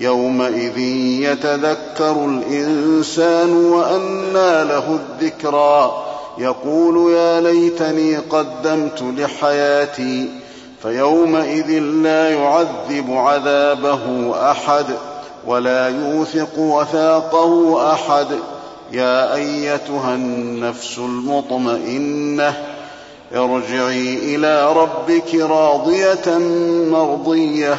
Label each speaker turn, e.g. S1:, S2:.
S1: يومئذ يتذكر الإنسان وأنى له الذكرى. يقول يا ليتني قدمت لحياتي فيومئذ لا يعذب عذابه أحد ولا يوثق وثاقه أحد. يا أيتها النفس المطمئنة ارجعي إلى ربك راضية مرضية.